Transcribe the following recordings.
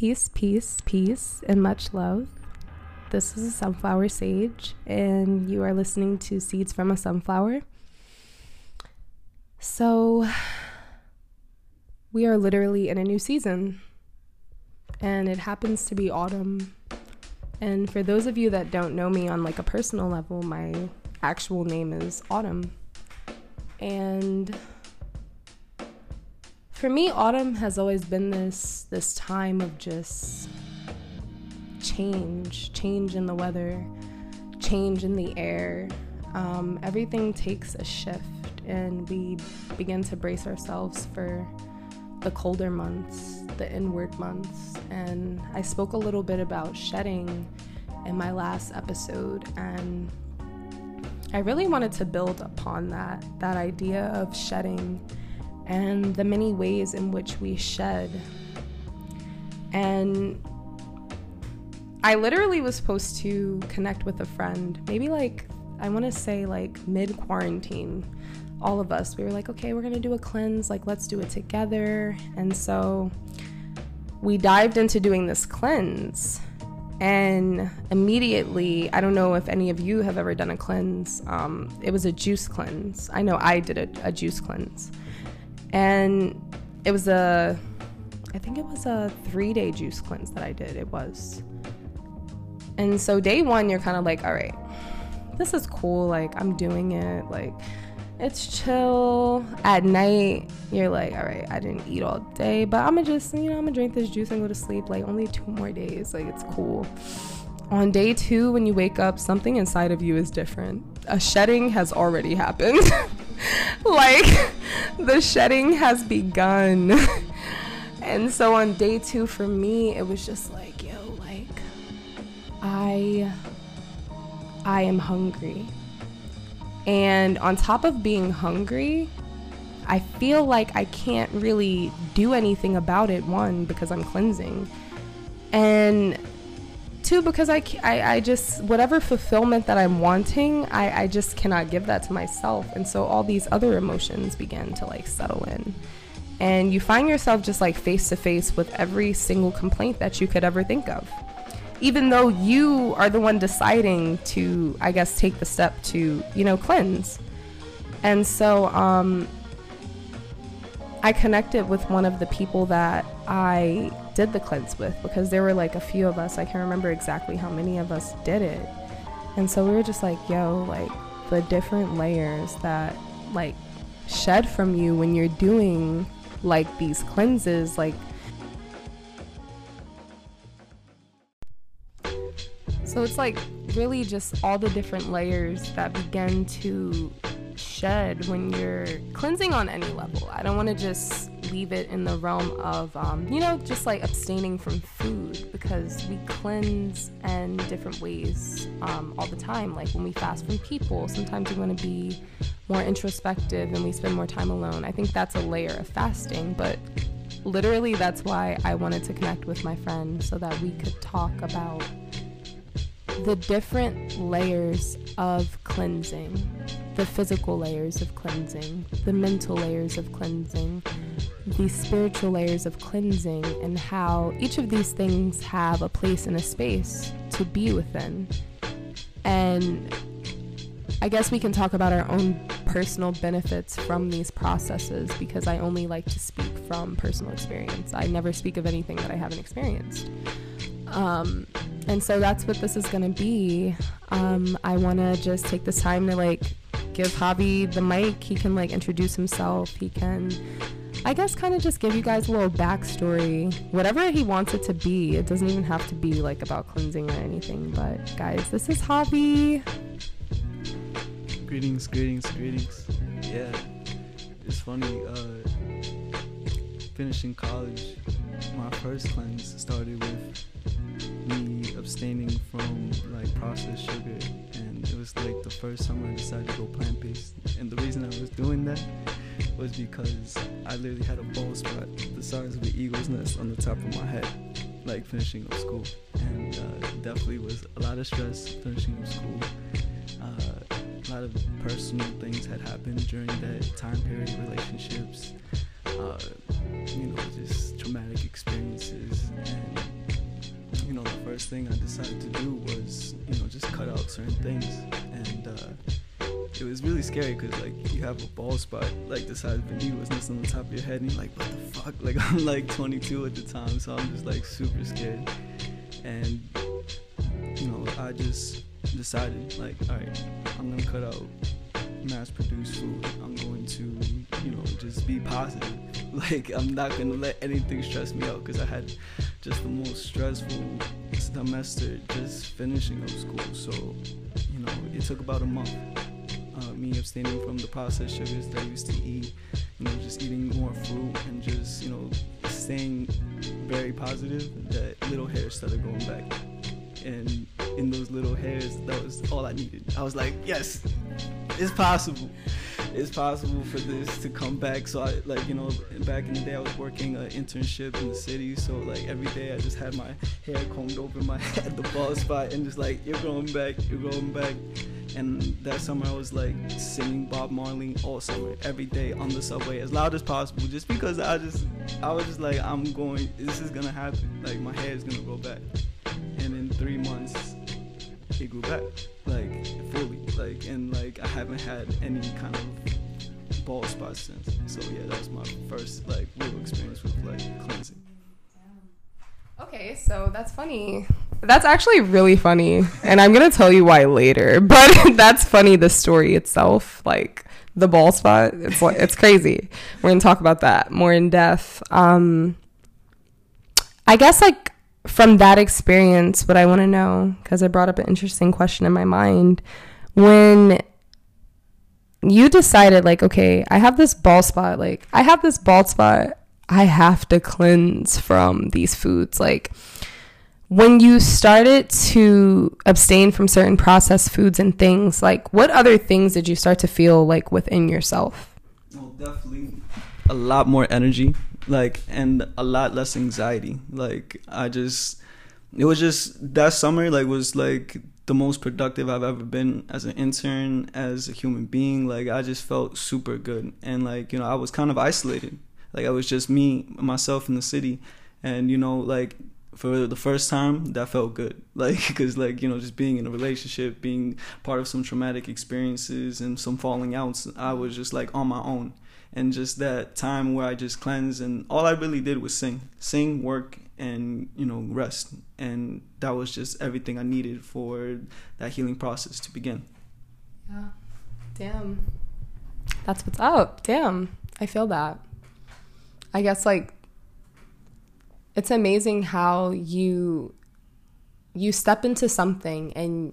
Peace, peace, peace, and much love. This is a sunflower sage, and you are listening to Seeds from a Sunflower. So, we are literally in a new season, and it happens to be autumn. And for those of you that don't know me on like a personal level, my actual name is Autumn. And for me, autumn has always been this this time of just change, change in the weather, change in the air. Um, everything takes a shift, and we begin to brace ourselves for the colder months, the inward months. And I spoke a little bit about shedding in my last episode, and I really wanted to build upon that that idea of shedding and the many ways in which we shed. And I literally was supposed to connect with a friend, maybe like, I want to say like mid quarantine. All of us, we were like, okay, we're going to do a cleanse, like, let's do it together. And so we dived into doing this cleanse. And immediately, I don't know if any of you have ever done a cleanse. Um, it was a juice cleanse. I know I did a, a juice cleanse and it was a I think it was a three day juice cleanse that I did. It was. And so day one, you're kind of like, all right, this is cool. Like, I'm doing it. Like, it's chill. At night, you're like, all right, I didn't eat all day, but I'm gonna just, you know, I'm gonna drink this juice and go to sleep. Like, only two more days. Like, it's cool. On day two, when you wake up, something inside of you is different. A shedding has already happened. like, the shedding has begun. and so on day two, for me, it was just like, yo, like, I, I am hungry. And on top of being hungry, I feel like I can't really do anything about it. One, because I'm cleansing. And two because I, I, I, just whatever fulfillment that i'm wanting I, I just cannot give that to myself. And so all these other emotions begin to like settle in. And you find yourself just like face to face with every single complaint that you could ever think of. Even though you are the one deciding to i guess take the step to you know cleanse. And so um i connected with one of the people that i did the cleanse with because there were like a few of us. I can't remember exactly how many of us did it. And so we were just like, yo, like the different layers that like shed from you when you're doing like these cleanses, like So it's like really just all the different layers that begin to shed when you're cleansing on any level. I don't want to just leave it in the realm of, um, you know, just like abstaining from food because we cleanse in different ways um, all the time. Like when we fast from people, sometimes we want to be more introspective and we spend more time alone. I think that's a layer of fasting, but literally that's why I wanted to connect with my friend so that we could talk about the different layers of cleansing the physical layers of cleansing, the mental layers of cleansing, the spiritual layers of cleansing, and how each of these things have a place and a space to be within. And I guess we can talk about our own personal benefits from these processes because I only like to speak from personal experience. I never speak of anything that I haven't experienced. Um, and so that's what this is going to be. Um, I want to just take this time to like give Javi the mic. He can like introduce himself. He can, I guess, kind of just give you guys a little backstory, whatever he wants it to be. It doesn't even have to be like about cleansing or anything. But guys, this is Javi. Greetings, greetings, greetings. Yeah, it's funny. Uh, finishing college, my first cleanse started with me abstaining from like processed sugar and it was like the first time I decided to go plant-based and the reason I was doing that was because I literally had a bald spot the size of an eagle's nest on the top of my head like finishing up school. And uh, definitely was a lot of stress finishing up school. Uh, a lot of personal things had happened during that time period relationships uh, you know just traumatic experiences. And you know, the first thing I decided to do was, you know, just cut out certain things, and uh, it was really scary because like you have a bald spot like the size of a needle on the top of your head, and you're like, what the fuck? Like I'm like 22 at the time, so I'm just like super scared, and you know, I just decided like, all right, I'm gonna cut out mass-produced food. I'm going to, you know, just be positive. Like I'm not gonna let anything stress me out because I had just the most stressful semester just finishing up school. So, you know, it took about a month. Me abstaining from the processed sugars that I used to eat, you know, just eating more fruit and just, you know, staying very positive. That little hairs started going back and in those little hairs, that was all I needed. I was like, yes, it's possible. It's possible for this to come back. So I like you know back in the day I was working an internship in the city. So like every day I just had my hair combed over my head, the bald spot, and just like you're going back, you're going back. And that summer I was like singing Bob Marley all summer, every day on the subway as loud as possible, just because I just I was just like I'm going, this is gonna happen. Like my hair is gonna grow back and in three months it grew back like like and like i haven't had any kind of bald spot since. So yeah that was my first like real experience with like cleansing. Okay so that's funny. That's actually really funny and i'm gonna tell you why later but that's funny the story itself like the ball spot. It's it's crazy. We're gonna talk about that more in depth. Um i guess like from that experience, what I want to know, because I brought up an interesting question in my mind, when you decided, like, okay, I have this bald spot, like, I have this bald spot, I have to cleanse from these foods. Like, when you started to abstain from certain processed foods and things, like, what other things did you start to feel like within yourself? Well, definitely a lot more energy like and a lot less anxiety like i just it was just that summer like was like the most productive i've ever been as an intern as a human being. Like i just felt super good. And like you know i was kind of isolated. Like i was just me myself in the city. And you know like for the first time that felt good. Like because like you know just being in a relationship being part of some traumatic experiences and some falling outs i was just like on my own. And just that time where I just cleansed and all I really did was sing, sing, work, and you know rest, and that was just everything I needed for that healing process to begin. Yeah, damn, that's what's up. Damn, I feel that. I guess like it's amazing how you you step into something and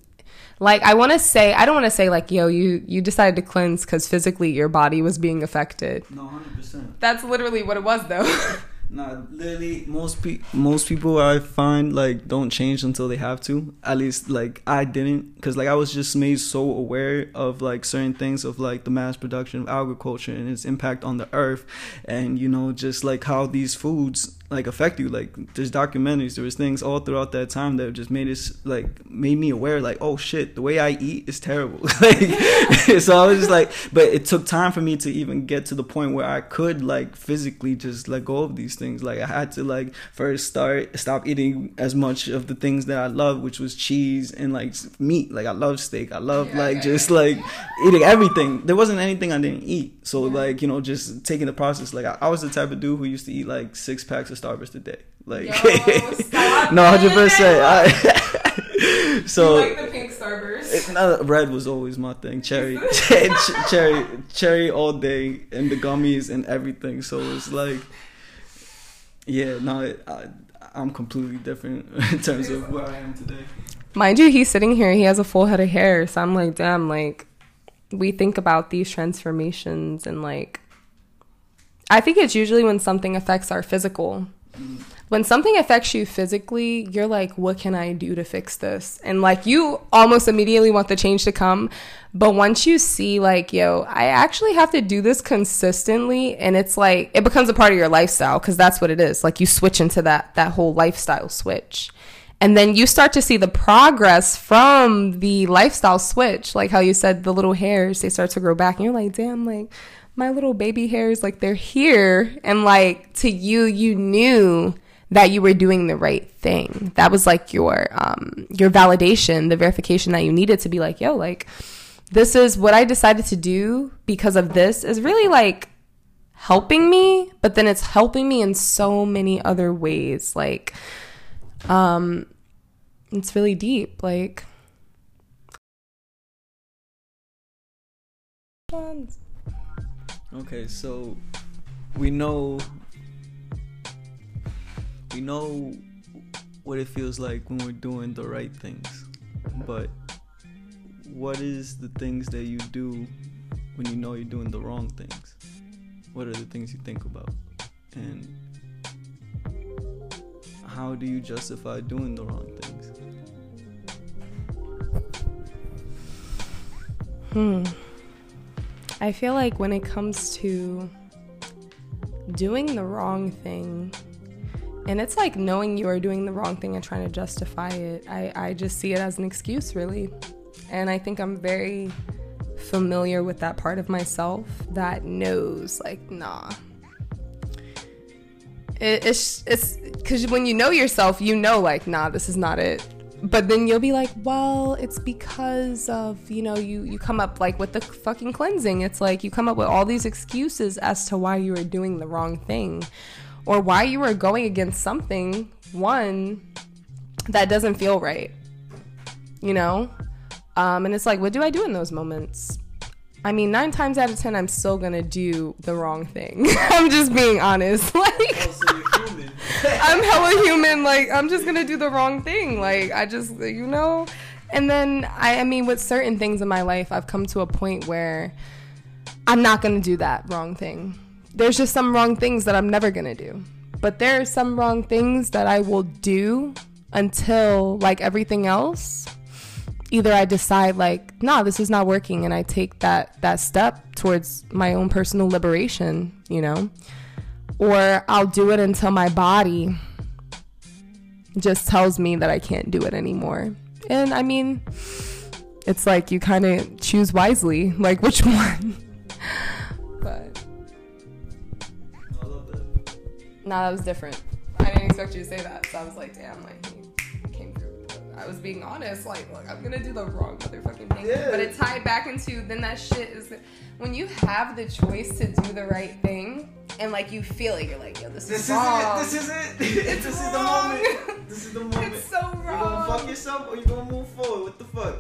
like I want to say, I don't want to say like, yo, you you decided to cleanse because physically your body was being affected. No, hundred percent. That's literally what it was, though. Nah, literally, most pe- most people I find like don't change until they have to. At least like I didn't, because like I was just made so aware of like certain things of like the mass production of agriculture and its impact on the earth, and you know just like how these foods like affect you. Like there's documentaries, there was things all throughout that time that just made us like made me aware. Like oh shit, the way I eat is terrible. like so I was just like, but it took time for me to even get to the point where I could like physically just let go of these things. Like I had to like first start stop eating as much of the things that I love, which was cheese and like meat. Like I love steak. I love yeah, like just like eating everything. There wasn't anything I didn't eat. So yeah. like you know just taking the process. Like I, I was the type of dude who used to eat like six packs of Starburst a day. Like Yo, no, hundred percent. So you like the pink Starburst. It, no, red was always my thing. Cherry, cherry, cherry all day, and the gummies and everything. So it's like, yeah, no, I, I'm completely different in terms of where I am today. Mind you, he's sitting here. He has a full head of hair. So I'm like, damn, like we think about these transformations and like I think it's usually when something affects our physical. When something affects you physically, you're like, what can I do to fix this? And like, you almost immediately want the change to come. But once you see, like, yo, I actually have to do this consistently, and it's like, it becomes a part of your lifestyle because that's what it is. Like, you switch into that, that whole lifestyle switch. And then you start to see the progress from the lifestyle switch. Like how you said, the little hairs, they start to grow back. And you're like, damn, like, my little baby hairs like they're here and like to you you knew that you were doing the right thing. That was like your um your validation, the verification that you needed to be like, yo, like this is what I decided to do because of this is really like helping me, but then it's helping me in so many other ways. Like um it's really deep. Like Okay, so we know we know what it feels like when we're doing the right things. But what is the things that you do when you know you're doing the wrong things? What are the things you think about? And how do you justify doing the wrong things? Hmm. I feel like when it comes to doing the wrong thing, and it's like knowing you are doing the wrong thing and trying to justify it, I, I just see it as an excuse, really. And I think I'm very familiar with that part of myself that knows, like, nah. It, it's it's because when you know yourself, you know, like, nah, this is not it but then you'll be like well it's because of you know you you come up like with the fucking cleansing it's like you come up with all these excuses as to why you were doing the wrong thing or why you were going against something one that doesn't feel right you know um, and it's like what do i do in those moments I mean, nine times out of ten, I'm still gonna do the wrong thing. I'm just being honest. Like, I'm hella human. Like, I'm just gonna do the wrong thing. Like, I just, you know. And then, I, I mean, with certain things in my life, I've come to a point where I'm not gonna do that wrong thing. There's just some wrong things that I'm never gonna do. But there are some wrong things that I will do until, like everything else, either I decide like, nah, this is not working, and I take that that step towards my own personal liberation, you know, or I'll do it until my body just tells me that I can't do it anymore. And I mean, it's like you kind of choose wisely, like which one. but nah, that was different. I didn't expect you to say that, so I was like, damn, like he came through. I was being honest. Like, look, I'm gonna do the wrong motherfucking thing. Yeah. But it tied back into then that shit is when you have the choice to do the right thing and like you feel it, you're like, yo, this, this is, wrong. It. This is it. It's this wrong. is the moment. This is the moment. It's so wrong. You gonna fuck yourself or you gonna move forward? What the fuck?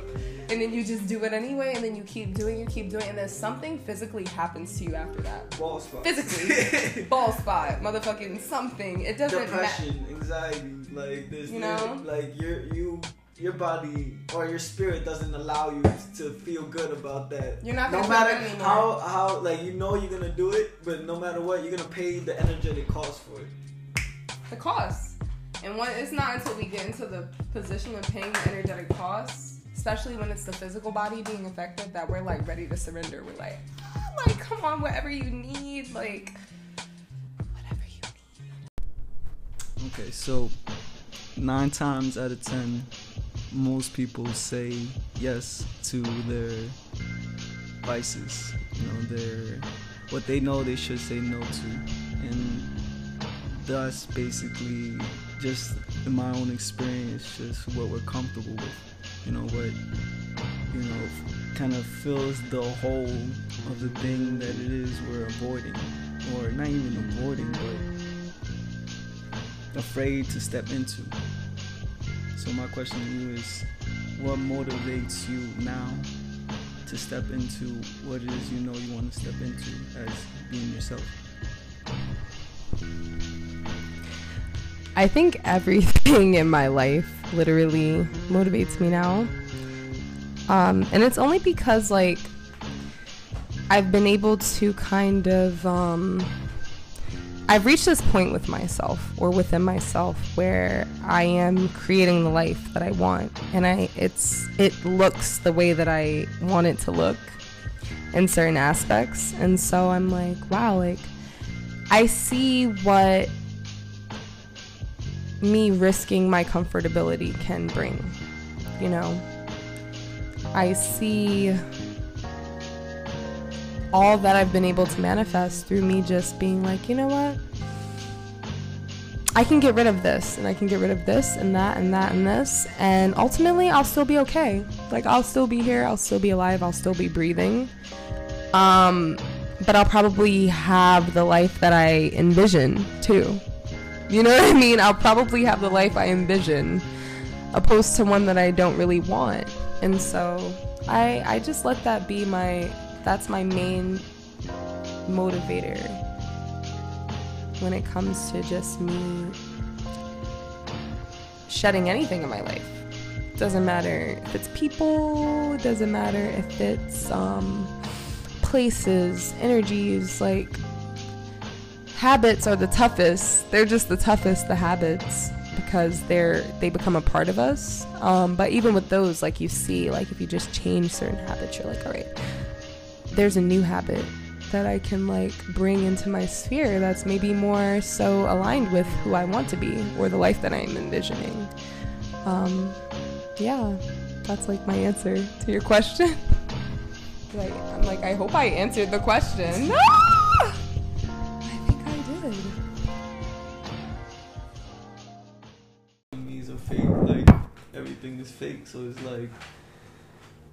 And then you just do it anyway, and then you keep doing, you keep doing, and then something physically happens to you after that. Ball spot. Physically, ball spot, motherfucking something. It doesn't. Depression, ma- anxiety, like this. You know, like you're you your body or your spirit doesn't allow you to feel good about that. You're not no matter how how like you know you're gonna do it, but no matter what, you're gonna pay the energetic cost for it. The cost, and when it's not until we get into the position of paying the energetic costs, especially when it's the physical body being affected, that we're like ready to surrender. We're like, oh, like come on, whatever you need, like whatever you need. Okay, so nine times out of ten most people say yes to their vices. You know, their what they know they should say no to, and thus basically just in my own experience, just what we're comfortable with. You know what you know kind of fills the hole of the thing that it is we're avoiding, or not even avoiding, but afraid to step into. So my question to you is, what motivates you now to step into what it is you know you want to step into as being yourself? I think everything in my life literally motivates me now. Um, and it's only because, like, I've been able to kind of um, I've reached this point with myself or within myself where I am creating the life that I want. And I it's it looks the way that I want it to look in certain aspects. And so I'm like wow like I see what me risking my comfortability can bring you know? I see all that I've been able to manifest through me just being like, you know what? I can get rid of this and I can get rid of this and that and that and this and ultimately I'll still be okay. Like I'll still be here, I'll still be alive, I'll still be breathing. Um but I'll probably have the life that I envision too. You know what I mean? I'll probably have the life I envision opposed to one that I don't really want. And so I I just let that be my that's my main motivator when it comes to just me shedding anything in my life. Doesn't matter if it's people, doesn't matter if it's um, places, energies, like habits are the toughest. They're just the toughest, the habits, because they're they become a part of us. Um, but even with those, like you see, like if you just change certain habits, you're like, all right, there's a new habit that I can like bring into my sphere that's maybe more so aligned with who I want to be or the life that I'm envisioning. Um, yeah, that's like my answer to your question. like, I'm like, I hope I answered the question. I think I did. These are fake. Like everything is fake, so it's like,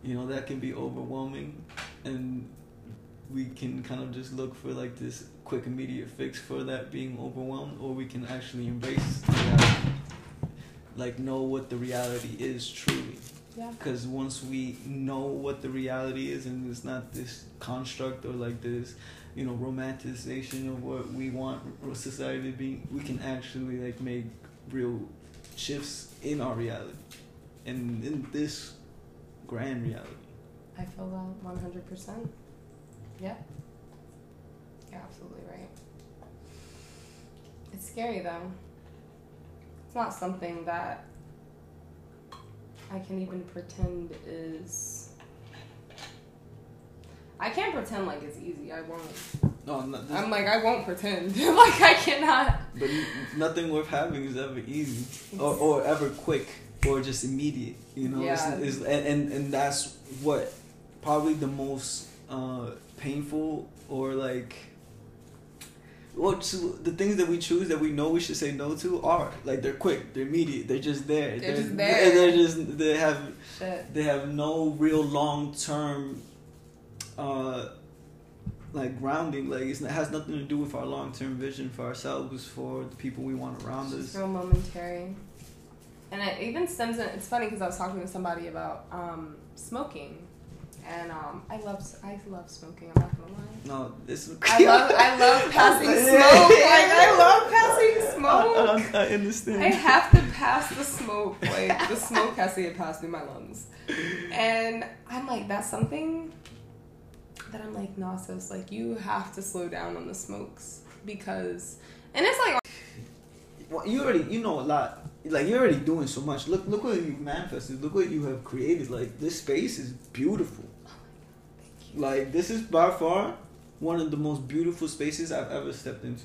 you know, that can be overwhelming, and we can kind of just look for like this quick immediate fix for that being overwhelmed or we can actually embrace reality like know what the reality is truly Yeah. because once we know what the reality is and it's not this construct or like this you know romanticization of what we want society to be we can actually like make real shifts in our reality and in this grand reality I feel that 100%. Yeah. You're absolutely right. It's scary though. It's not something that I can even pretend is. I can't pretend like it's easy. I won't. no I'm, not I'm like, I won't pretend. like, I cannot. But nothing worth having is ever easy or, or ever quick or just immediate. You know, Yeah. it's, it's, and, and and that's what probably the most uh, painful or like. Well, to, the things that we choose that we know we should say no to are like they're quick, they're immediate, they're just there. They're just there. They're just they have Shit. they have no real long term uh like grounding like it's, it has nothing to do with our long term vision for ourselves for the people we want around It's us just real momentary. And it even stems in, it's funny because I was talking to somebody about um, smoking. And um, I love I love smoking. I'm not gonna lie. no this I love I love passing smoke. Like I love passing smoke. I, I understand I have to pass the smoke. Like the smoke has to get passed through my lungs. And I'm like, that's something that I'm like, nauseous. like you have to slow down on the smokes because, and it's like, well, you already you know a lot like you're already doing so much look look what you've manifested look what you have created like this space is beautiful like this is by far one of the most beautiful spaces I've ever stepped into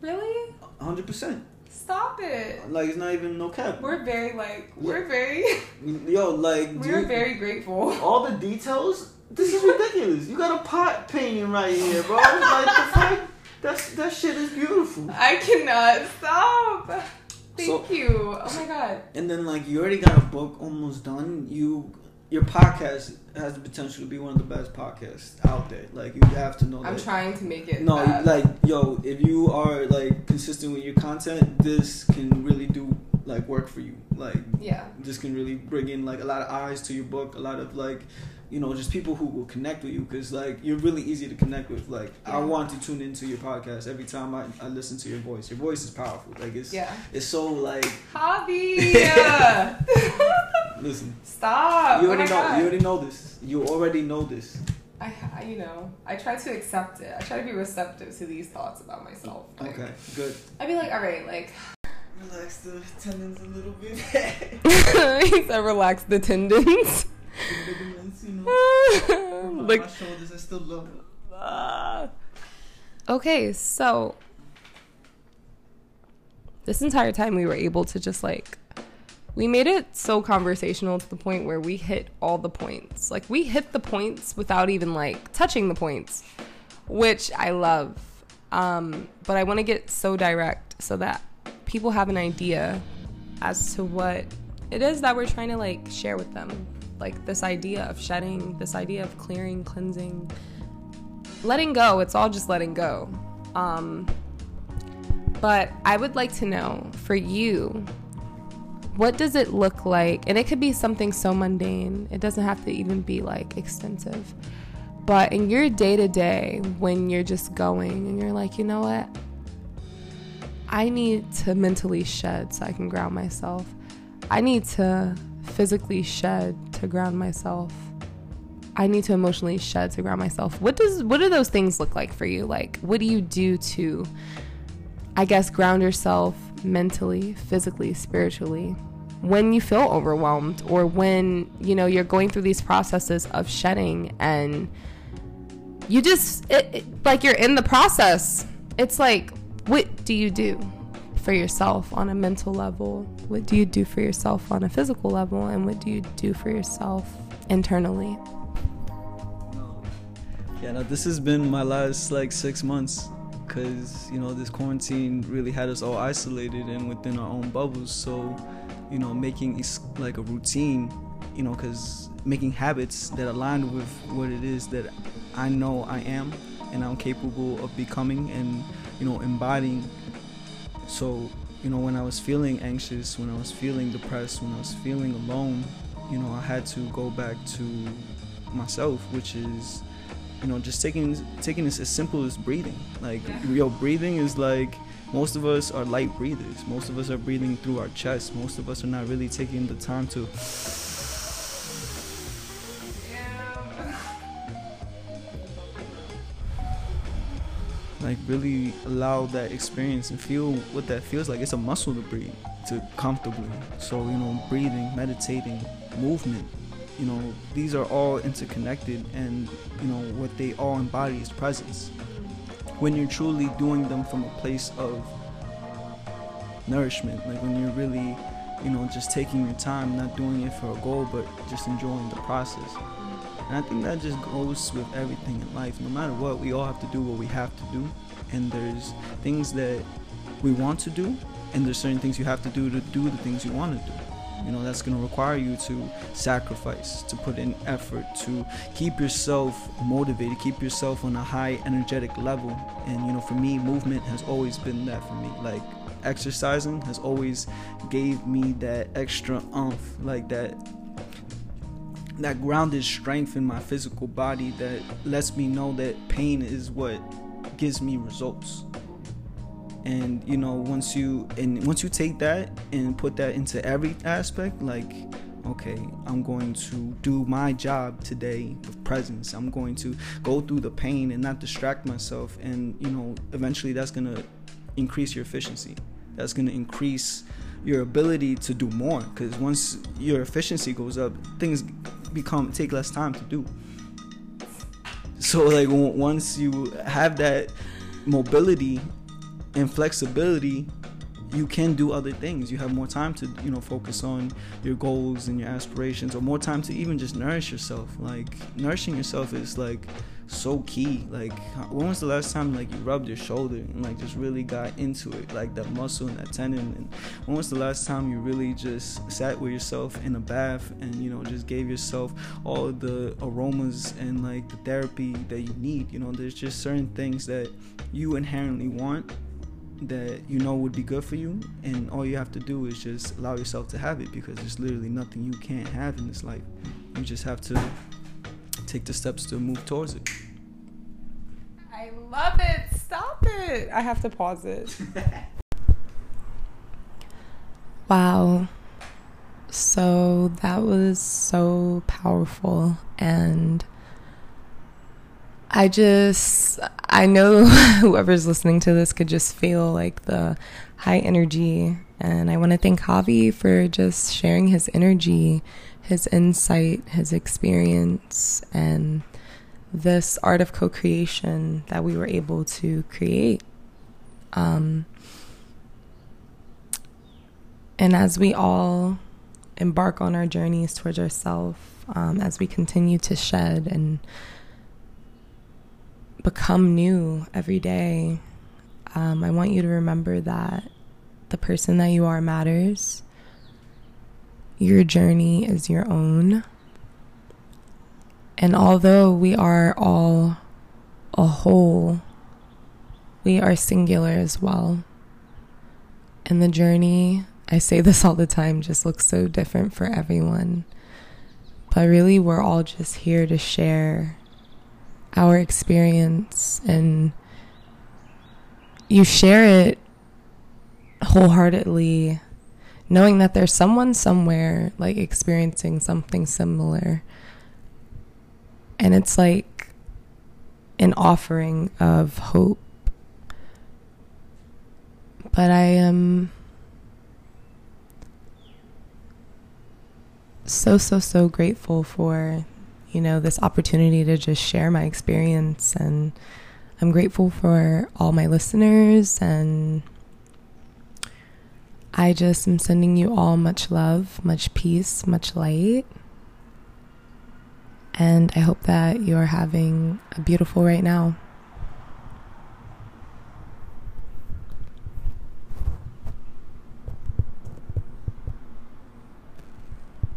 really, 100% stop it. like it's not even no cap We're very like we're very Yo, like, we're dude, very grateful. all the details. This is ridiculous. You got a pot painting right here, bro. like the fuck. That's that shit is beautiful. I cannot stop. Thank So- you. Oh my god. And then like you already got a book almost done. You your podcast has the potential to be one of the best podcasts out there. Like you have to know I'm that. trying to make it. No, bad. like yo, if you are like consistent with your content, this can really do like work for you. Like yeah. this can really bring in like a lot of eyes to your book a lot of like you know just people who will connect with you because like you're really easy to connect with like i want to tune into your podcast every time I, I listen to your voice your voice is powerful like it's Yeah. it's so like Javi. listen Stop. you Oh already my know God. you already know this you already know this I, I, you know, I try to accept it. I try to be receptive to these thoughts about myself. Like, okay good I'd be like, all right, like, relax the tendons a little bit he said, relax the tendons. the ligaments you know like, my shoulders i still love it ah. okay, so this entire time we were able to just like we made it so conversational to the point where we hit all the points. Like we hit the points without even like touching the points, which I love. Um, but I want to get so direct so that people have an idea as to what it is that we're trying to like share with them. Like this idea of shedding, this idea of clearing, cleansing, letting go. It's all just letting go. Um, but I would like to know for you, what does it look like? And it could be something so mundane, it doesn't have to even be like extensive. But in your day to day, when you're just going and you're like, you know what? I need to mentally shed so I can ground myself. I need to physically shed to ground myself. I need to emotionally shed to ground myself. What does what do those things look like for you? Like what do you do to I guess ground yourself mentally, physically, spiritually when you feel overwhelmed or when, you know, you're going through these processes of shedding and you just it, it, like you're in the process. It's like what do you do for yourself on a mental level? What do you do for yourself on a physical level and what do you do for yourself internally? Yeah, no, this has been my last like six months because you know this quarantine really had us all isolated and within our own bubbles. So, you know, making like a routine, you know, because making habits that align with what it is that I know I am and I'm capable of becoming and you know embodying. So, you know, when I was feeling anxious, when I was feeling depressed, when I was feeling alone, you know, I had to go back to myself, which is you know just taking taking this as simple as breathing. Like yo breathing is like most of us are light breathers. Most of us are breathing through our chest. Most of us are not really taking the time to like really allow that experience and feel what that feels like. It's a muscle to breathe to comfortably. So you know breathing meditating movement you know these are all interconnected and you know what they all embody is presence. When you're truly doing them from a place of nourishment like when you're really you know just taking your time not doing it for a goal but just enjoying the process. And i think that just goes with everything in life. No matter what we all have to do what we have to do. And there's things that we want to do and there's certain things you have to do to do the things you want to do you know that's going to require you to sacrifice to put in effort to keep yourself motivated keep yourself on a high energetic level. And you know for me movement has always been that for me. Like exercising has always gave me that extra umph like that that grounded strength in my physical body that lets me know that pain is what gives me results and you know once you and once you take that and put that into every aspect like okay i'm going to do my job today with presence. I'm going to go through the pain and not distract myself. And you know eventually that's going to increase your efficiency. That's going to increase your ability to do more. Because once your efficiency goes up things become take less time to do. So like once you have that mobility and flexibility you can do other things. You have more time to you know focus on your goals and your aspirations or more time to even just nourish yourself. Like nourishing yourself is like so key. Like when was the last time like you rubbed your shoulder and like just really got into it? Like that muscle and that tendon and when was the last time you really just sat with yourself in a bath and you know just gave yourself all the aromas and like the therapy that you need? You know there's just certain things that you inherently want that you know would be good for you and all you have to do is just allow yourself to have it because there's literally nothing you can't have in this life. You just have to take the steps to move towards it. I love it. Stop it. I have to pause it. Wow. So that was so powerful and I just, I know whoever's listening to this could just feel like the high energy. And I want to thank Javi for just sharing his energy, his insight, his experience, and this art of co creation that we were able to create. Um, and as we all embark on our journeys towards ourselves, um, as we continue to shed and become new every day. Um, I want you to remember that the person that you are matters. Your journey is your own. And although we are all a whole, we are singular as well. And the journey, I say this all the time, just looks so different for everyone. But really, we're all just here to share our experience, and you share it wholeheartedly, knowing that there's someone somewhere like experiencing something similar. And it's like an offering of hope. But I am so, so, so grateful for, you know, this opportunity to just share my experience. And I'm grateful for all my listeners. And I just am sending you all much love, much peace, much light. And I hope that you're having a beautiful right now.